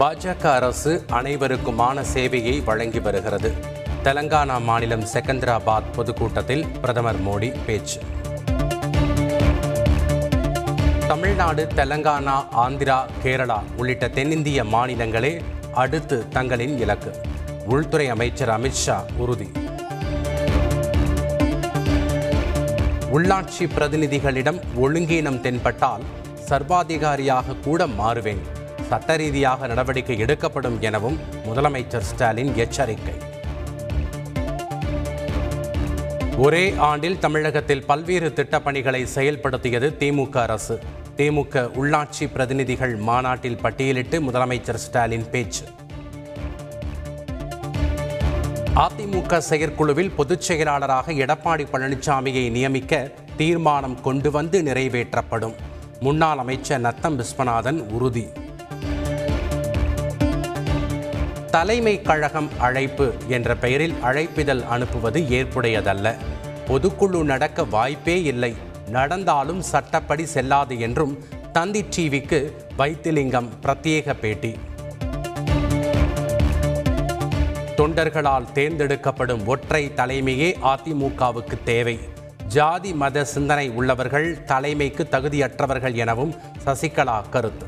பாஜக அரசு அனைவருக்குமான சேவையை வழங்கி வருகிறது. தெலங்கானா மாநிலம் செகந்திராபாத் பொதுக்கூட்டத்தில் பிரதமர் மோடி பேச்சு. தமிழ்நாடு தெலங்கானா ஆந்திரா கேரளா உள்ளிட்ட தென்னிந்திய மாநிலங்களே அடுத்து தங்களின் இலக்கு. உள்துறை அமைச்சர் அமித்ஷா உறுதி. உள்ளாட்சி பிரதிநிதிகளிடம் ஒழுங்கீனம் தென்பட்டால் சர்வாதிகாரியாக கூட மாறுவேன். சட்ட ரீதியாக நடவடிக்கை எடுக்கப்படும் எனவும் முதலமைச்சர் ஸ்டாலின் எச்சரிக்கை. ஒரே ஆண்டில் தமிழகத்தில் பல்வேறு திட்டப்பணிகளை செயல்படுத்தியது திமுக அரசு. திமுக உள்ளாட்சி பிரதிநிதிகள் மாநாட்டில் பட்டியலிட்டு முதலமைச்சர் ஸ்டாலின் பேச்சு. அதிமுக செயற்குழுவில் பொதுச் செயலாளராக எடப்பாடி பழனிசாமியை நியமிக்க தீர்மானம் கொண்டு வந்து நிறைவேற்றப்படும். முன்னாள் அமைச்சர் நத்தம் விஸ்வநாதன் உறுதி. தலைமை கழகம் அழைப்பு என்ற பெயரில் அழைப்பிதழ் அனுப்புவது ஏற்புடையதல்ல. பொதுக்குழு நடக்க வாய்ப்பே இல்லை. நடந்தாலும் சட்டப்படி செல்லாது என்றும் தந்தி டிவிக்கு வைத்திலிங்கம் பிரத்யேக பேட்டி. தொண்டர்களால் தேர்ந்தெடுக்கப்படும் ஒற்றை தலைமையே அதிமுகவுக்கு தேவை. ஜாதி மத சிந்தனை உள்ளவர்கள் தலைமைக்கு தகுதியற்றவர்கள் எனவும் சசிகலா கருத்து.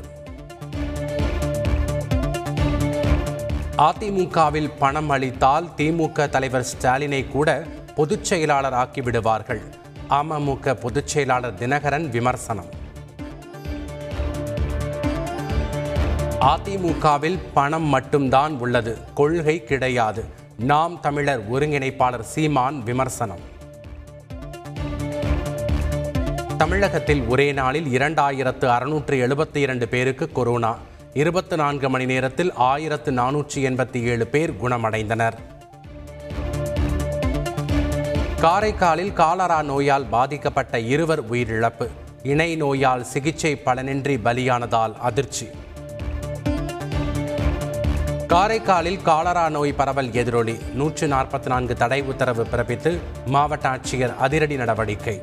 அதிமுகவில் பணம் அளித்தால் திமுக தலைவர் ஸ்டாலினை கூட பொதுச் செயலாளர் ஆக்கி விடுவார்கள். அமமுக பொதுச் செயலாளர் தினகரன் விமர்சனம். அதிமுகவில் பணம் மட்டும்தான் உள்ளது. கொள்கை கிடையாது. நாம் தமிழர் ஒருங்கிணைப்பாளர் சீமான் விமர்சனம். தமிழகத்தில் ஒரே நாளில் இரண்டாயிரத்து அறுநூற்று எழுபத்தி இரண்டு பேருக்கு கொரோனா. இருபத்தி நான்கு மணி நேரத்தில் ஆயிரத்து நானூற்றி எண்பத்தி ஏழு பேர் குணமடைந்தனர். காரைக்காலில் காலரா நோயால் பாதிக்கப்பட்ட இருவர் உயிரிழப்பு. இணை நோயால் சிகிச்சை பலனின்றி பலியானதால் அதிர்ச்சி. காரைக்காலில் காலரா நோய் பரவல் எதிரொலி. நூற்று நாற்பத்தி நான்கு தடை உத்தரவு பிறப்பித்து மாவட்ட ஆட்சியர் அதிரடி நடவடிக்கை.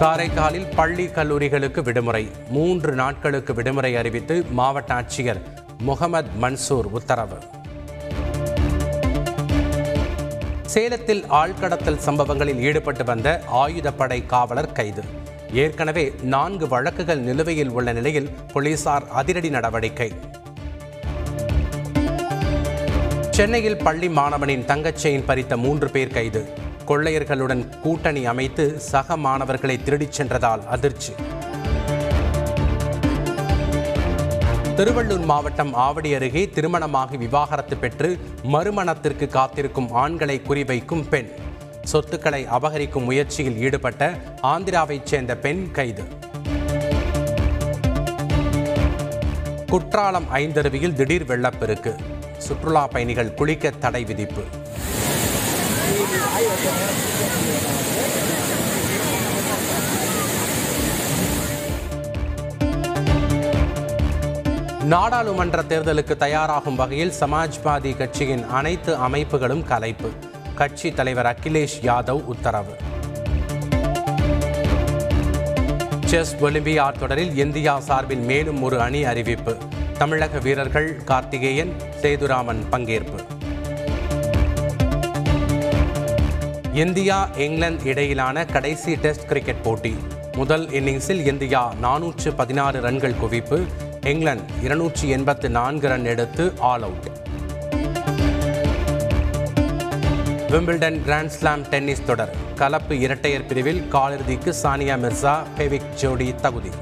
காரைக்காலில் பள்ளி கல்லூரிகளுக்கு விடுமுறை. மூன்று நாட்களுக்கு விடுமுறை அறிவித்து மாவட்ட ஆட்சியர் முகமது மன்சூர் உத்தரவு. சேலத்தில் ஆழ்கடத்தல் சம்பவங்களில் ஈடுபட்டு வந்த ஆயுதப்படை காவலர் கைது. ஏற்கனவே நான்கு வழக்குகள் நிலுவையில் உள்ள நிலையில் போலீசார் அதிரடி நடவடிக்கை. சென்னையில் பள்ளி மாணவனின் தங்கச்செயின் பறித்த மூன்று பேர் கைது. கொள்ளையர்களுடன் கூட்டணி அமைத்து சக மாணவர்களை திருடிச் சென்றதால் அதிர்ச்சி. திருவள்ளூர் மாவட்டம் ஆவடி அருகே திருமணமாகி விவாகரத்து பெற்று மறுமணத்திற்கு காத்திருக்கும் ஆண்களை குறிவைக்கும் பெண். சொத்துக்களை அபகரிக்கும் முயற்சியில் ஈடுபட்ட ஆந்திராவைச் சேர்ந்த பெண் கைது. குற்றாலம் ஐந்தருவியில் திடீர் வெள்ளப்பெருக்கு. சுற்றுலா பயணிகள் குளிக்க தடை விதிப்பு. நாடாளுமன்ற தேர்தலுக்கு தயாராகும் வகையில் சமாஜ்வாதி கட்சியின் அனைத்து அமைப்புகளும் கலைப்பு. கட்சி தலைவர் அகிலேஷ் யாதவ் உத்தரவு. செஸ் ஒலிம்பியாட் தொடரில் இந்தியா சார்பில் மேலும் ஒரு அணி அறிவிப்பு. தமிழக வீரர்கள் கார்த்திகேயன் சேதுராமன் பங்கேற்பு. இந்தியா இங்கிலாந்து இடையிலான கடைசி டெஸ்ட் கிரிக்கெட் போட்டி. முதல் இன்னிங்ஸில் இந்தியா நானூற்று பதினாறு ரன்கள் குவிப்பு இங்கிலாந்து இருநூற்றி எண்பத்து நான்கு ரன் எடுத்து all out. Wimbledon grand slam tennis தொடர் கலப்பு இரட்டையர் பிரிவில் காலிறுதிக்கு சானியா மிர்சா பெவிக் ஜோடி தகுதி.